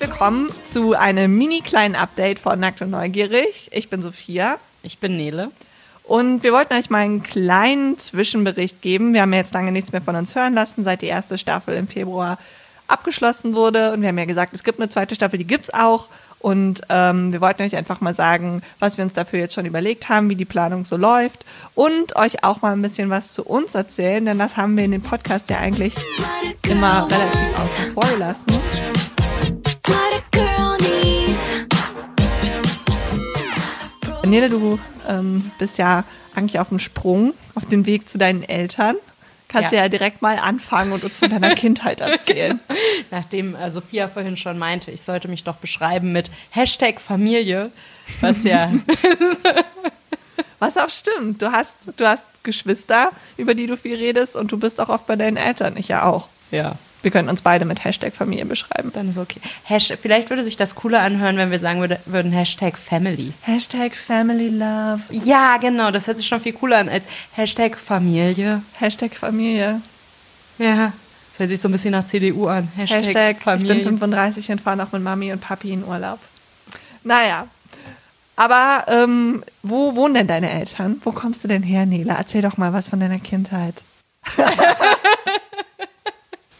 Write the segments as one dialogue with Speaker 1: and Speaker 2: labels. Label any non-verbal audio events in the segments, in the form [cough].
Speaker 1: willkommen zu einem mini kleinen Update von Nackt und Neugierig. Ich bin Sophia.
Speaker 2: Ich bin Nele.
Speaker 1: Und wir wollten euch mal einen kleinen Zwischenbericht geben. Wir haben ja jetzt lange nichts mehr von uns hören lassen, seit die erste Staffel im Februar abgeschlossen wurde. Und wir haben ja gesagt, es gibt eine zweite Staffel, die gibt es auch. Und ähm, wir wollten euch einfach mal sagen, was wir uns dafür jetzt schon überlegt haben, wie die Planung so läuft und euch auch mal ein bisschen was zu uns erzählen, denn das haben wir in dem Podcast ja eigentlich immer relativ außen vor gelassen. Nele, du ähm, bist ja eigentlich auf dem Sprung, auf dem Weg zu deinen Eltern. Kannst ja. ja direkt mal anfangen und uns von deiner [laughs] Kindheit erzählen.
Speaker 2: Nachdem äh, Sophia vorhin schon meinte, ich sollte mich doch beschreiben mit Hashtag Familie, was ja. [laughs]
Speaker 1: was auch stimmt. Du hast, du hast Geschwister, über die du viel redest und du bist auch oft bei deinen Eltern. Ich ja auch.
Speaker 2: Ja.
Speaker 1: Wir können uns beide mit Hashtag Familie beschreiben.
Speaker 2: Dann ist okay. Hashtag, vielleicht würde sich das cooler anhören, wenn wir sagen würde, würden Hashtag Family.
Speaker 1: Hashtag Family Love.
Speaker 2: Ja, genau. Das hört sich schon viel cooler an als Hashtag Familie.
Speaker 1: Hashtag Familie.
Speaker 2: Ja. Das hört sich so ein bisschen nach CDU an.
Speaker 1: Hashtag, Hashtag Familie. Ich bin 35 und fahre noch mit Mami und Papi in Urlaub. Naja. Aber ähm, wo wohnen denn deine Eltern? Wo kommst du denn her, Nela? Erzähl doch mal was von deiner Kindheit. [laughs]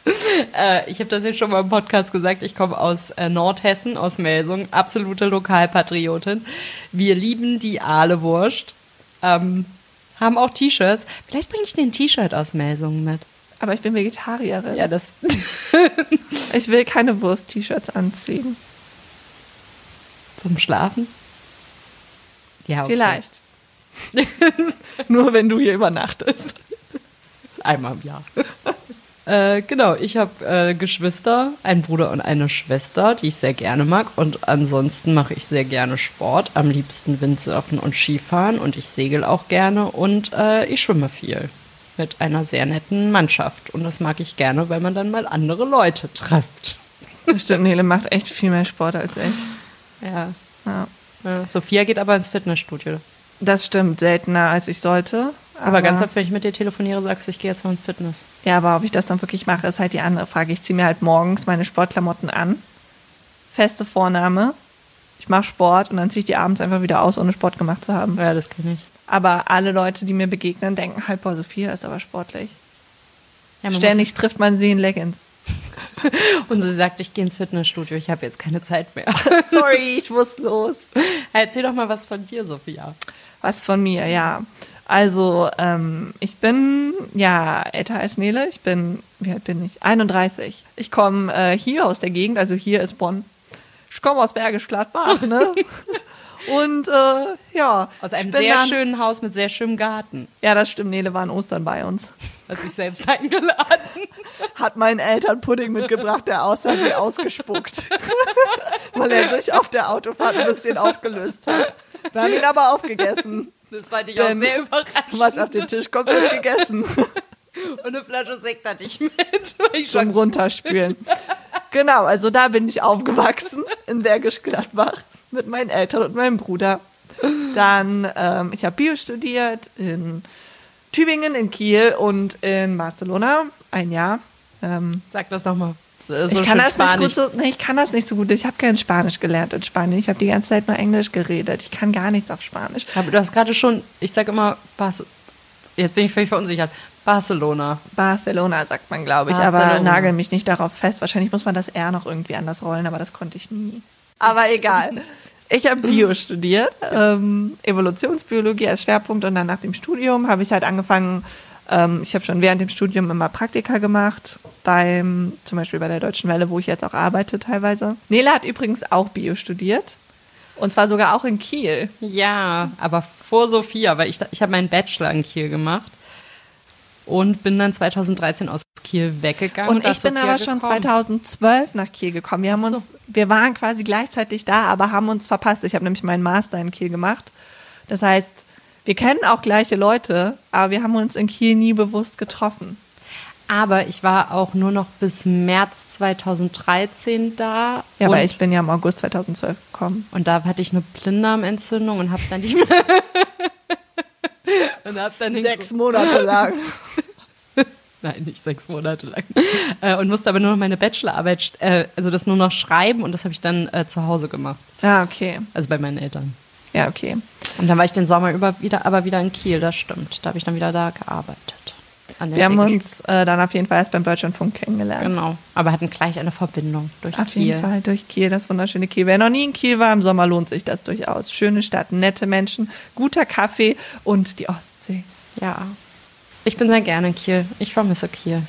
Speaker 1: [laughs]
Speaker 2: äh, ich habe das jetzt schon mal im Podcast gesagt, ich komme aus äh, Nordhessen, aus Melsung, absolute Lokalpatriotin. Wir lieben die Ahlewurst, ähm, haben auch T-Shirts. Vielleicht bringe ich dir ein T-Shirt aus Melsungen mit.
Speaker 1: Aber ich bin Vegetarierin.
Speaker 2: Ja, das. [laughs]
Speaker 1: ich will keine Wurst-T-Shirts anziehen.
Speaker 2: Zum Schlafen?
Speaker 1: Ja, okay. Vielleicht. [laughs] Nur wenn du hier übernachtest.
Speaker 2: Einmal im Jahr. Äh, genau, ich habe äh, Geschwister, einen Bruder und eine Schwester, die ich sehr gerne mag. Und ansonsten mache ich sehr gerne Sport, am liebsten Windsurfen und Skifahren. Und ich segel auch gerne und äh, ich schwimme viel mit einer sehr netten Mannschaft. Und das mag ich gerne, weil man dann mal andere Leute trifft.
Speaker 1: Das stimmt, Nele macht echt viel mehr Sport als ich.
Speaker 2: Ja. ja. ja. Sophia geht aber ins Fitnessstudio.
Speaker 1: Das stimmt, seltener als ich sollte.
Speaker 2: Aber, aber ganz oft, wenn ich mit dir telefoniere, sagst du, ich gehe jetzt mal ins Fitness.
Speaker 1: Ja, aber ob ich das dann wirklich mache, ist halt die andere Frage. Ich ziehe mir halt morgens meine Sportklamotten an. Feste Vorname. Ich mache Sport und dann ziehe ich die abends einfach wieder aus, ohne Sport gemacht zu haben.
Speaker 2: Ja, das kenne ich.
Speaker 1: Aber alle Leute, die mir begegnen, denken halt, boah, Sophia ist aber sportlich. Ja, Ständig trifft man sie in Leggings. [laughs]
Speaker 2: und sie sagt, ich gehe ins Fitnessstudio, ich habe jetzt keine Zeit mehr. [laughs]
Speaker 1: Sorry, ich muss los.
Speaker 2: Erzähl doch mal was von dir, Sophia.
Speaker 1: Was von mir, ja. Also, ähm, ich bin ja älter als Nele. Ich bin, wie alt bin ich? 31. Ich komme äh, hier aus der Gegend, also hier ist Bonn. Ich komme aus Bergisch Gladbach, ne? [laughs] Und äh, ja.
Speaker 2: Aus einem sehr dann, schönen Haus mit sehr schönem Garten.
Speaker 1: Ja, das stimmt. Nele war an Ostern bei uns.
Speaker 2: Hat sich selbst [laughs] eingeladen.
Speaker 1: Hat meinen Eltern Pudding mitgebracht, der aussah wie ausgespuckt. [laughs] Weil er sich auf der Autofahrt ein bisschen aufgelöst hat. Wir haben ihn aber aufgegessen.
Speaker 2: Das fand ich Denn auch sehr überraschend.
Speaker 1: Was auf den Tisch kommt, wird gegessen. [laughs]
Speaker 2: Und eine Flasche Sekt hatte ich mit.
Speaker 1: Ich Zum Runterspülen. genau, also da bin ich aufgewachsen in Bergisch Gladbach mit meinen Eltern und meinem Bruder. Dann, ähm, ich habe Bio studiert in Tübingen, in Kiel und in Barcelona. Ein Jahr.
Speaker 2: Ähm, Sag das nochmal
Speaker 1: so ich kann das Spanisch. nicht gut so, nee, ich kann das nicht so gut. Ich habe kein Spanisch gelernt in Spanien. Ich habe die ganze Zeit nur Englisch geredet. Ich kann gar nichts auf Spanisch.
Speaker 2: Aber du hast gerade schon, ich sage immer, Bas jetzt bin ich völlig verunsichert. Barcelona.
Speaker 1: Barcelona sagt man, glaube ich, Barcelona. aber nagel mich nicht darauf fest. Wahrscheinlich muss man das R noch irgendwie anders rollen, aber das konnte ich nie. Aber egal. Ich habe Bio [laughs] studiert, ähm, Evolutionsbiologie als Schwerpunkt und dann nach dem Studium habe ich halt angefangen, ähm, ich habe schon während dem Studium immer Praktika gemacht, beim, zum Beispiel bei der Deutschen Welle, wo ich jetzt auch arbeite teilweise. Nele hat übrigens auch Bio studiert. Und zwar sogar auch in Kiel.
Speaker 2: Ja, aber vor Sophia, weil ich, ich habe meinen Bachelor in Kiel gemacht und bin dann 2013 aus Kiel weggegangen.
Speaker 1: Und, ich bin Sophia aber schon 2012 nach Kiel gekommen. Wir haben so. uns, wir waren quasi gleichzeitig da, aber haben uns verpasst. Ich habe nämlich meinen Master in Kiel gemacht. Das heißt, wir kennen auch gleiche Leute, aber wir haben uns in Kiel nie bewusst getroffen.
Speaker 2: Aber ich war auch nur noch bis März 2013 da.
Speaker 1: Ja, weil ich bin ja im August 2012 gekommen.
Speaker 2: Und da hatte ich eine Blinddarmentzündung und habe dann nicht [laughs] mehr.
Speaker 1: und hab dann Sechs Monate lang. [laughs]
Speaker 2: Nein, nicht sechs Monate lang. Äh, und musste aber nur noch meine Bachelorarbeit, äh, also das nur noch schreiben und das habe ich dann äh, zu Hause gemacht.
Speaker 1: Ah, okay.
Speaker 2: Also bei meinen Eltern.
Speaker 1: Ja, okay.
Speaker 2: Und dann war ich den Sommer über wieder, aber wieder in Kiel, das stimmt. Da habe ich dann wieder da gearbeitet.
Speaker 1: Wir haben uns äh, dann auf jeden Fall erst beim Deutschlandfunk kennengelernt.
Speaker 2: Genau, aber hatten gleich eine Verbindung durch
Speaker 1: auf
Speaker 2: Kiel.
Speaker 1: Auf jeden Fall durch Kiel, das wunderschöne Kiel. Wer noch nie in Kiel war, im Sommer lohnt sich das durchaus. Schöne Stadt, nette Menschen, guter Kaffee und die Ostsee.
Speaker 2: Ja, ich bin sehr gerne in Kiel. Ich vermisse Kiel.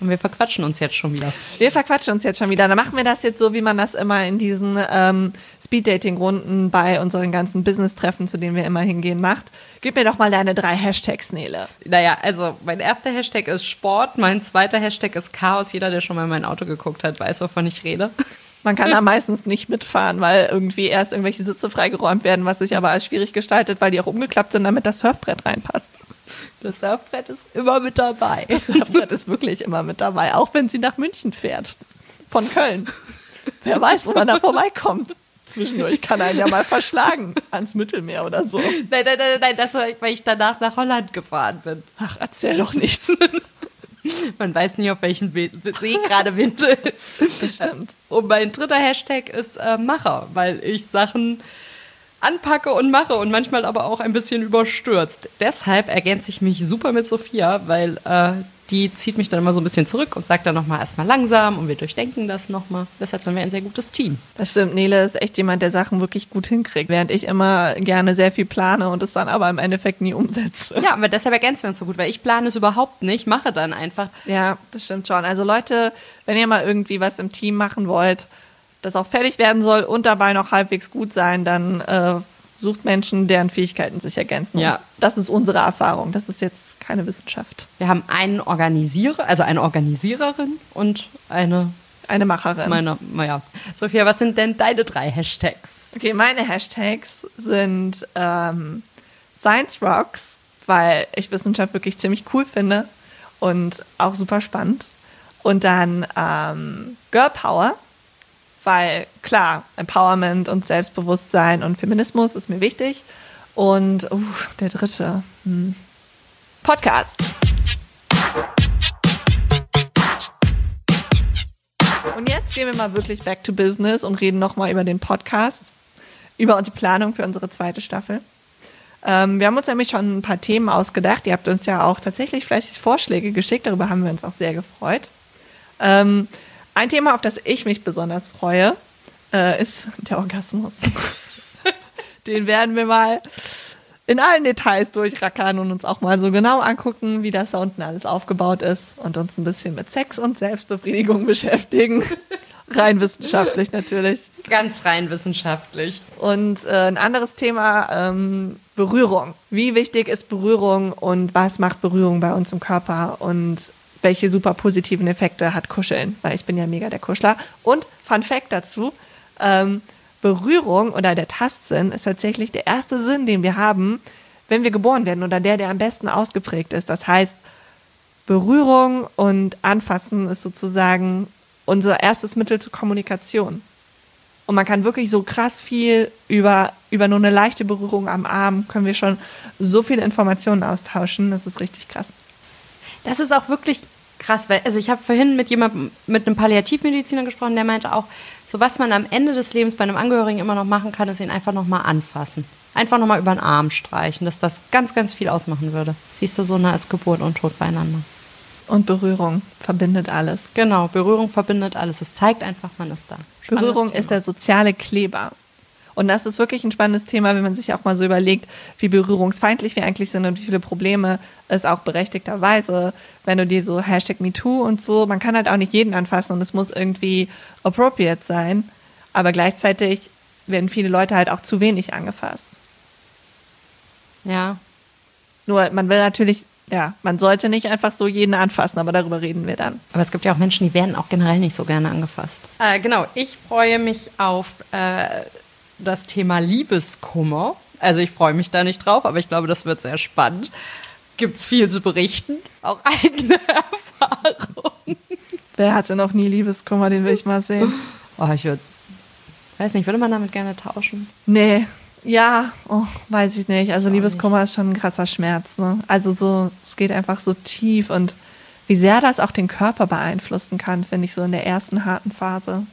Speaker 2: Und wir verquatschen uns jetzt schon wieder.
Speaker 1: Wir verquatschen uns jetzt schon wieder. Dann machen wir das jetzt so, wie man das immer in diesen ähm, Speed-Dating-Runden bei unseren ganzen Business-Treffen, zu denen wir immer hingehen, macht. Gib mir doch mal deine drei Hashtags, Nele.
Speaker 2: Naja, also mein erster Hashtag ist Sport, mein zweiter Hashtag ist Chaos. Jeder, der schon mal in mein Auto geguckt hat, weiß, wovon ich rede.
Speaker 1: Man kann da [laughs] meistens nicht mitfahren, weil irgendwie erst irgendwelche Sitze freigeräumt werden, was sich aber als schwierig gestaltet, weil die auch umgeklappt sind, damit das Surfbrett reinpasst.
Speaker 2: Das Surfbrett ist immer mit dabei.
Speaker 1: Das Surfbrett ist wirklich immer mit dabei, auch wenn sie nach München fährt. Von Köln. Wer weiß, wo man da vorbeikommt. Zwischendurch kann einen ja mal verschlagen ans Mittelmeer oder so.
Speaker 2: Nein, nein, nein, nein, das war, weil ich danach nach Holland gefahren bin.
Speaker 1: Ach, erzähl doch nichts. [laughs]
Speaker 2: Man weiß nie, auf welchem See gerade Wind ist.
Speaker 1: Das stimmt.
Speaker 2: Und mein dritter Hashtag ist äh, Macher, weil ich Sachen anpacke und mache und manchmal aber auch ein bisschen überstürzt. Deshalb ergänze ich mich super mit Sophia, weil äh, die zieht mich dann immer so ein bisschen zurück und sagt dann nochmal erstmal langsam und wir durchdenken das nochmal. Deshalb sind wir ein sehr gutes Team.
Speaker 1: Das stimmt. Nele ist echt jemand, der Sachen wirklich gut hinkriegt, während ich immer gerne sehr viel plane und es dann aber im Endeffekt nie umsetze.
Speaker 2: Ja, aber deshalb ergänzen wir uns so gut, weil ich plane es überhaupt nicht, mache dann einfach.
Speaker 1: Ja, das stimmt schon. Also Leute, wenn ihr mal irgendwie was im Team machen wollt, das auch fertig werden soll und dabei noch halbwegs gut sein, dann äh, sucht Menschen, deren Fähigkeiten sich ergänzen.
Speaker 2: Ja.
Speaker 1: Das ist unsere Erfahrung. Das ist jetzt keine Wissenschaft.
Speaker 2: Wir haben einen Organisierer, also eine Organisiererin und eine
Speaker 1: eine Macherin.
Speaker 2: Meine, naja. Sophia, was sind denn deine drei Hashtags?
Speaker 1: Okay, meine Hashtags sind ähm, Science Rocks, weil ich Wissenschaft wirklich ziemlich cool finde und auch super spannend. Und dann ähm, Girl Power, weil klar, Empowerment und Selbstbewusstsein und Feminismus ist mir wichtig. Und uh, der dritte, hm. Podcast. Und jetzt gehen wir mal wirklich back to business und reden nochmal über den Podcast, über die Planung für unsere zweite Staffel. Ähm, wir haben uns nämlich schon ein paar Themen ausgedacht. Ihr habt uns ja auch tatsächlich fleißig Vorschläge geschickt. Darüber haben wir uns auch sehr gefreut. Ähm, ein Thema, auf das ich mich besonders freue, äh, ist der Orgasmus. [laughs] Den werden wir mal in allen Details durchrackern und uns auch mal so genau angucken, wie das da unten alles aufgebaut ist und uns ein bisschen mit Sex und Selbstbefriedigung beschäftigen. [laughs] rein wissenschaftlich natürlich.
Speaker 2: Ganz rein wissenschaftlich.
Speaker 1: Und äh, ein anderes Thema, ähm, Berührung. Wie wichtig ist Berührung und was macht Berührung bei uns im Körper und welche super positiven Effekte hat Kuscheln, weil ich bin ja mega der Kuschler. Und Fun Fact dazu, ähm, Berührung oder der Tastsinn ist tatsächlich der erste Sinn, den wir haben, wenn wir geboren werden oder der, der am besten ausgeprägt ist. Das heißt, Berührung und Anfassen ist sozusagen unser erstes Mittel zur Kommunikation. Und man kann wirklich so krass viel über, über nur eine leichte Berührung am Arm, können wir schon so viele Informationen austauschen. Das ist richtig krass.
Speaker 2: Das ist auch wirklich krass, weil, also ich habe vorhin mit jemandem, mit einem Palliativmediziner gesprochen, der meinte auch, so was man am Ende des Lebens bei einem Angehörigen immer noch machen kann, ist ihn einfach nochmal anfassen. Einfach nochmal über den Arm streichen, dass das ganz, ganz viel ausmachen würde. Siehst du, so nah ist Geburt und Tod beieinander.
Speaker 1: Und Berührung verbindet alles.
Speaker 2: Genau, Berührung verbindet alles. Es zeigt einfach, man ist da.
Speaker 1: Berührung ist der soziale Kleber. Und das ist wirklich ein spannendes Thema, wenn man sich auch mal so überlegt, wie berührungsfeindlich wir eigentlich sind und wie viele Probleme es auch berechtigterweise, wenn du dir so Hashtag MeToo und so, man kann halt auch nicht jeden anfassen und es muss irgendwie appropriate sein. Aber gleichzeitig werden viele Leute halt auch zu wenig angefasst.
Speaker 2: Ja.
Speaker 1: Nur man will natürlich ja, man sollte nicht einfach so jeden anfassen, aber darüber reden wir dann.
Speaker 2: Aber es gibt ja auch Menschen, die werden auch generell nicht so gerne angefasst. Äh, genau, ich freue mich auf äh, das Thema Liebeskummer. Also ich freue mich da nicht drauf, aber ich glaube, das wird sehr spannend. Gibt es viel zu berichten, auch eigene [laughs] Erfahrungen.
Speaker 1: Wer hatte noch nie Liebeskummer, den will ich mal sehen.
Speaker 2: Oh, ich würde, weiß nicht, würde man damit gerne tauschen?
Speaker 1: Nee, ja, oh, weiß ich nicht. Also Liebeskummer nicht. ist schon ein krasser Schmerz. Ne? Also so, es geht einfach so tief und wie sehr das auch den Körper beeinflussen kann, finde ich so in der ersten harten Phase.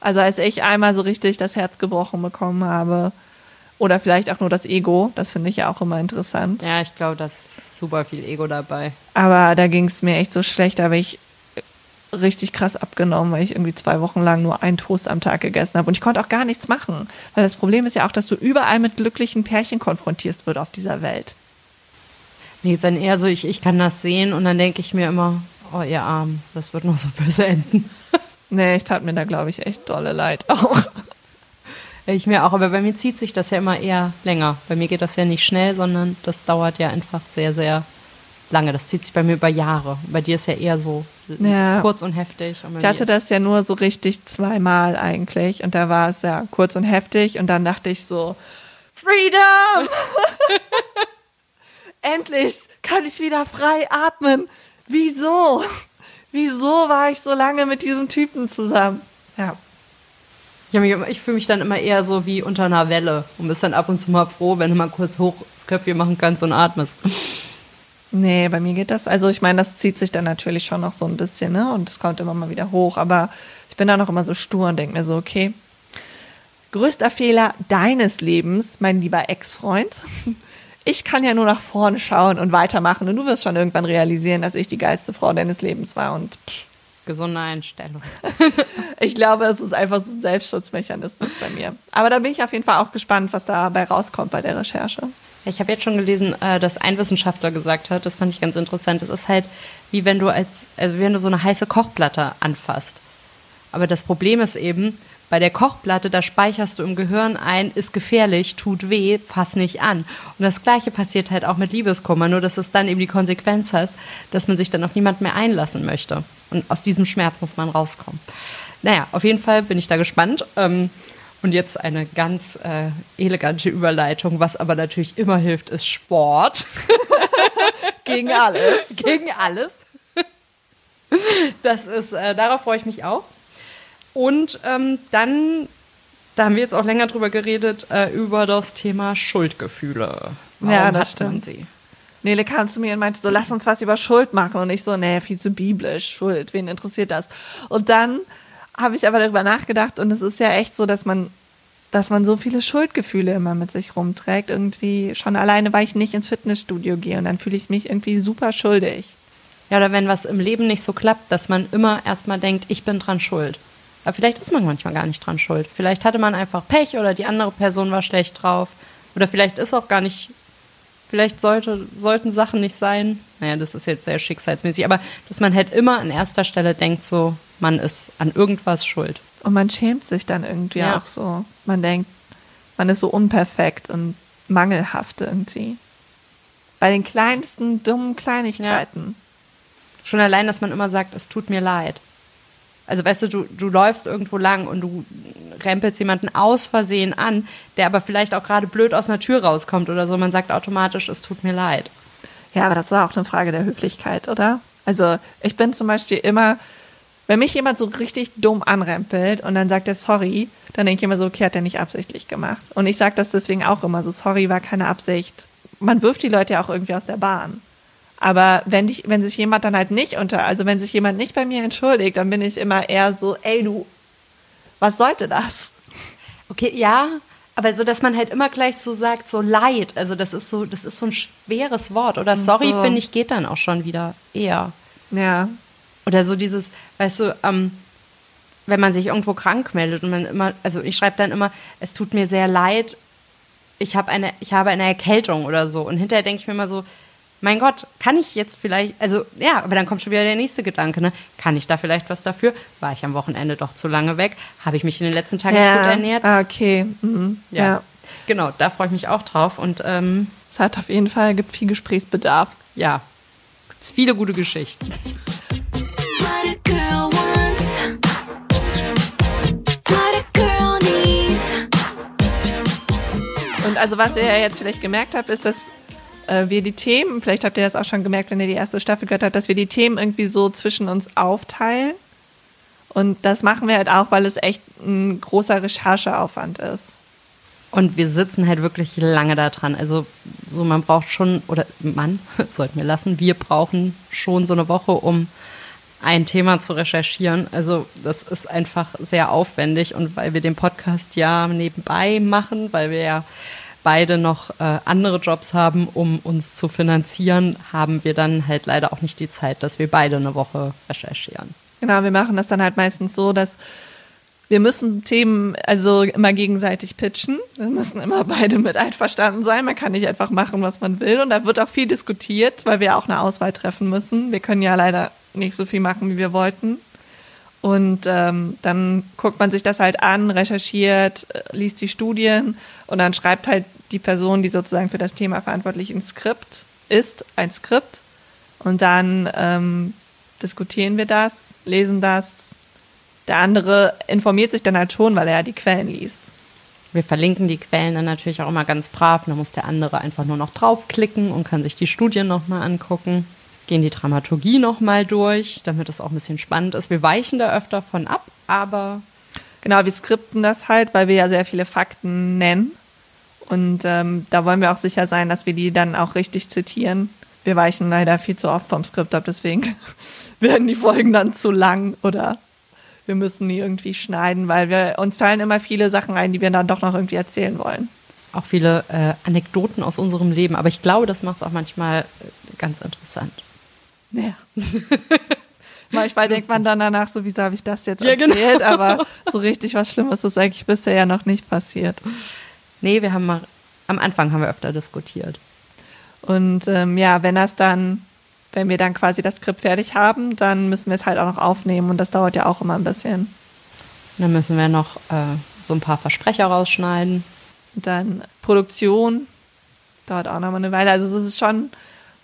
Speaker 1: Also als ich einmal so richtig das Herz gebrochen bekommen habe, oder vielleicht auch nur das Ego, das finde ich ja auch immer interessant.
Speaker 2: Ja, ich glaube, da ist super viel Ego dabei.
Speaker 1: Aber da ging es mir echt so schlecht, da habe ich richtig krass abgenommen, weil ich irgendwie zwei Wochen lang nur einen Toast am Tag gegessen habe. Und ich konnte auch gar nichts machen. Weil das Problem ist ja auch, dass du überall mit glücklichen Pärchen konfrontiert wird auf dieser Welt.
Speaker 2: Mir geht es dann eher so, ich, ich kann das sehen und dann denke ich mir immer, oh ihr Arm, das wird noch so böse enden. [laughs]
Speaker 1: nee, ich tat mir da, glaube ich, echt dolle leid [laughs] auch.
Speaker 2: Ich mir auch, aber bei mir zieht sich das ja immer eher länger. Bei mir geht das ja nicht schnell, sondern das dauert ja einfach sehr, sehr lange. Das zieht sich bei mir über Jahre. Bei dir ist ja eher so ja. kurz und heftig. Und
Speaker 1: ich hatte das ja nur so richtig zweimal eigentlich und da war es ja kurz und heftig und dann dachte ich so, Freedom! [laughs] Endlich kann ich wieder frei atmen. Wieso? Wieso war ich so lange mit diesem Typen zusammen? Ja.
Speaker 2: Ich, fühle mich dann immer eher so wie unter einer Welle und bist dann ab und zu mal froh, wenn du mal kurz hoch das Köpfchen machen kannst und atmest.
Speaker 1: Nee, bei mir geht das. Also ich meine, das zieht sich dann natürlich schon noch so ein bisschen, ne? Und es kommt immer mal wieder hoch. Aber ich bin da noch immer so stur und denke mir so, okay, größter Fehler deines Lebens, mein lieber Ex-Freund. Ich kann ja nur nach vorne schauen und weitermachen. Und du wirst schon irgendwann realisieren, dass ich die geilste Frau deines Lebens war. Und pff.
Speaker 2: gesunde Einstellung. [laughs]
Speaker 1: ich glaube, es ist einfach so ein Selbstschutzmechanismus bei mir. Aber da bin ich auf jeden Fall auch gespannt, was dabei rauskommt bei der Recherche.
Speaker 2: Ich habe jetzt schon gelesen, äh, dass ein Wissenschaftler gesagt hat, das fand ich ganz interessant. Es ist halt wie wenn du als, also wenn du so eine heiße Kochplatte anfasst. Aber das Problem ist eben, bei der Kochplatte, da speicherst du im Gehirn ein, ist gefährlich, tut weh, fass nicht an. Und das Gleiche passiert halt auch mit Liebeskummer, nur dass es dann eben die Konsequenz hat, dass man sich dann auf niemand mehr einlassen möchte. Und aus diesem Schmerz muss man rauskommen. Naja, auf jeden Fall bin ich da gespannt. Ähm, und jetzt eine ganz äh, elegante Überleitung, was aber natürlich immer hilft, ist Sport. [laughs]
Speaker 1: Gegen alles. [laughs]
Speaker 2: Gegen alles. Das ist, äh, darauf freue ich mich auch. Und ähm, dann, da haben wir jetzt auch länger drüber geredet, äh, über das Thema Schuldgefühle.
Speaker 1: Warum ja, das stimmt. Sie? Nele kam zu mir und meinte so, lass uns was über Schuld machen. Und ich so, nee, viel zu biblisch, Schuld, wen interessiert das? Und dann habe ich aber darüber nachgedacht und es ist ja echt so, dass man, dass man so viele Schuldgefühle immer mit sich rumträgt. Irgendwie schon alleine, weil ich nicht ins Fitnessstudio gehe und dann fühle ich mich irgendwie super schuldig.
Speaker 2: Ja, oder wenn was im Leben nicht so klappt, dass man immer erstmal denkt, ich bin dran schuld. Aber vielleicht ist man manchmal gar nicht dran schuld. Vielleicht hatte man einfach Pech oder die andere Person war schlecht drauf. Oder vielleicht ist auch gar nicht, vielleicht sollte, sollten Sachen nicht sein. Naja, das ist jetzt sehr schicksalsmäßig, aber dass man halt immer an erster Stelle denkt, so, man ist an irgendwas schuld.
Speaker 1: Und man schämt sich dann irgendwie ja. auch so. Man denkt, man ist so unperfekt und mangelhaft irgendwie. Bei den kleinsten dummen Kleinigkeiten.
Speaker 2: Ja. Schon allein, dass man immer sagt, es tut mir leid. Also weißt du, du, du läufst irgendwo lang und du rempelst jemanden aus Versehen an, der aber vielleicht auch gerade blöd aus einer Tür rauskommt oder so. Man sagt automatisch, es tut mir leid.
Speaker 1: Ja, aber das ist auch eine Frage der Höflichkeit, oder? Also ich bin zum Beispiel immer, wenn mich jemand so richtig dumm anrempelt und dann sagt er sorry, dann denke ich immer so, okay, hat er nicht absichtlich gemacht. Und ich sage das deswegen auch immer so, sorry war keine Absicht. Man wirft die Leute ja auch irgendwie aus der Bahn. Aber wenn, dich, wenn sich jemand dann halt nicht unter, also wenn sich jemand nicht bei mir entschuldigt, dann bin ich immer eher so, ey du, was sollte das?
Speaker 2: Okay, ja, aber so, dass man halt immer gleich so sagt, so leid, also das ist so, das ist so ein schweres Wort. Oder sorry, so. finde ich, geht dann auch schon wieder eher.
Speaker 1: Ja.
Speaker 2: Oder so dieses, weißt du, ähm, wenn man sich irgendwo krank meldet und man immer, also ich schreibe dann immer, es tut mir sehr leid, ich habe eine, ich habe eine Erkältung oder so. Und hinterher denke ich mir immer so, mein Gott, kann ich jetzt vielleicht, also ja, aber dann kommt schon wieder der nächste Gedanke, ne? Kann ich da vielleicht was dafür? War ich am Wochenende doch zu lange weg? Habe ich mich in den letzten Tagen ja. gut ernährt?
Speaker 1: Ah, okay. Mhm. Ja. ja.
Speaker 2: Genau, da freue ich mich auch drauf. Und ähm,
Speaker 1: es hat auf jeden Fall, gibt viel Gesprächsbedarf.
Speaker 2: Ja. Gibt viele gute Geschichten.
Speaker 1: Und also was ihr ja jetzt vielleicht gemerkt habt, ist, dass äh, wir die Themen, vielleicht habt ihr das auch schon gemerkt, wenn ihr die erste Staffel gehört habt, dass wir die Themen irgendwie so zwischen uns aufteilen. Und das machen wir halt auch, weil es echt ein großer Rechercheaufwand ist.
Speaker 2: Und wir sitzen halt wirklich lange da dran. Also so man braucht schon, oder man, [laughs] sollten wir lassen, wir brauchen schon so eine Woche, um ein Thema zu recherchieren. Also das ist einfach sehr aufwendig und weil wir den Podcast ja nebenbei machen, weil wir ja beide noch äh, andere Jobs haben, um uns zu finanzieren, haben wir dann halt leider auch nicht die Zeit, dass wir beide eine Woche recherchieren.
Speaker 1: Genau, wir machen das dann halt meistens so, dass wir müssen Themen also immer gegenseitig pitchen. Wir müssen immer beide mit einverstanden sein. Man kann nicht einfach machen, was man will. Und da wird auch viel diskutiert, weil wir auch eine Auswahl treffen müssen. Wir können ja leider nicht so viel machen, wie wir wollten. Und ähm, dann guckt man sich das halt an, recherchiert, äh, liest die Studien und dann schreibt halt die Person, die sozusagen für das Thema verantwortlich ein Skript ist, ein Skript. Und dann ähm, diskutieren wir das, lesen das. Der andere informiert sich dann halt schon, weil er ja die Quellen liest.
Speaker 2: Wir verlinken die Quellen dann natürlich auch immer ganz brav. Dann muss der andere einfach nur noch draufklicken und kann sich die Studien nochmal angucken. Gehen die Dramaturgie nochmal durch, damit es auch ein bisschen spannend ist. Wir weichen da öfter von ab, aber.
Speaker 1: Genau, wir skripten das halt, weil wir ja sehr viele Fakten nennen. Und ähm, da wollen wir auch sicher sein, dass wir die dann auch richtig zitieren. Wir weichen leider viel zu oft vom Skript ab, deswegen [laughs] werden die Folgen dann zu lang oder wir müssen die irgendwie schneiden, weil wir uns fallen immer viele Sachen ein, die wir dann doch noch irgendwie erzählen wollen.
Speaker 2: Auch viele äh, Anekdoten aus unserem Leben, aber ich glaube, das macht es auch manchmal äh, ganz interessant.
Speaker 1: Ja. [laughs] manchmal denkt man dann danach, so wieso habe ich das jetzt erzählt, ja, genau. aber so richtig was Schlimmes ist eigentlich bisher ja noch nicht passiert.
Speaker 2: Nee, wir haben mal, am Anfang haben wir öfter diskutiert.
Speaker 1: Und ähm, ja, wenn das dann, wenn wir dann quasi das Skript fertig haben, dann müssen wir es halt auch noch aufnehmen und das dauert ja auch immer ein bisschen.
Speaker 2: Dann müssen wir noch äh, so ein paar Versprecher rausschneiden.
Speaker 1: Und dann Produktion dauert auch noch mal eine Weile. Also es ist schon,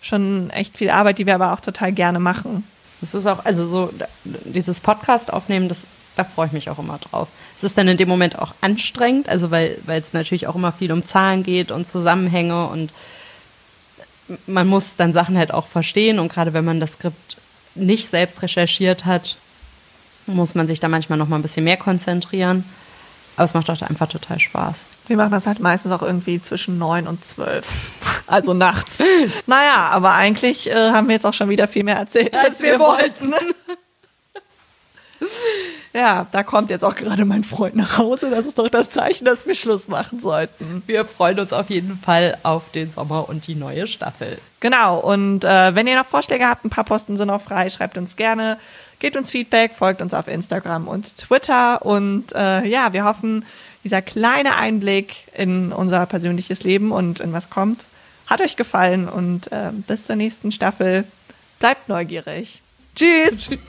Speaker 1: schon echt viel Arbeit, die wir aber auch total gerne machen.
Speaker 2: Das ist auch, also so dieses Podcast aufnehmen, das da freue ich mich auch immer drauf. Es ist dann in dem Moment auch anstrengend, also weil, weil es natürlich auch immer viel um Zahlen geht und Zusammenhänge und man muss dann Sachen halt auch verstehen und gerade wenn man das Skript nicht selbst recherchiert hat, muss man sich da manchmal noch mal ein bisschen mehr konzentrieren. Aber es macht auch einfach total Spaß.
Speaker 1: Wir machen das halt meistens auch irgendwie zwischen neun und zwölf. Also nachts. [laughs] naja, aber eigentlich äh, haben wir jetzt auch schon wieder viel mehr erzählt, als, als wir, wir wollten. [laughs] Ja, da kommt jetzt auch gerade mein Freund nach Hause. Das ist doch das Zeichen, dass wir Schluss machen sollten.
Speaker 2: Wir freuen uns auf jeden Fall auf den Sommer und die neue Staffel.
Speaker 1: Genau. Und äh, wenn ihr noch Vorschläge habt, ein paar Posten sind noch frei, schreibt uns gerne. Gebt uns Feedback, folgt uns auf Instagram und Twitter. Und äh, ja, wir hoffen, dieser kleine Einblick in unser persönliches Leben und in was kommt, hat euch gefallen. Und äh, bis zur nächsten Staffel. Bleibt neugierig. Tschüss. Tschüss.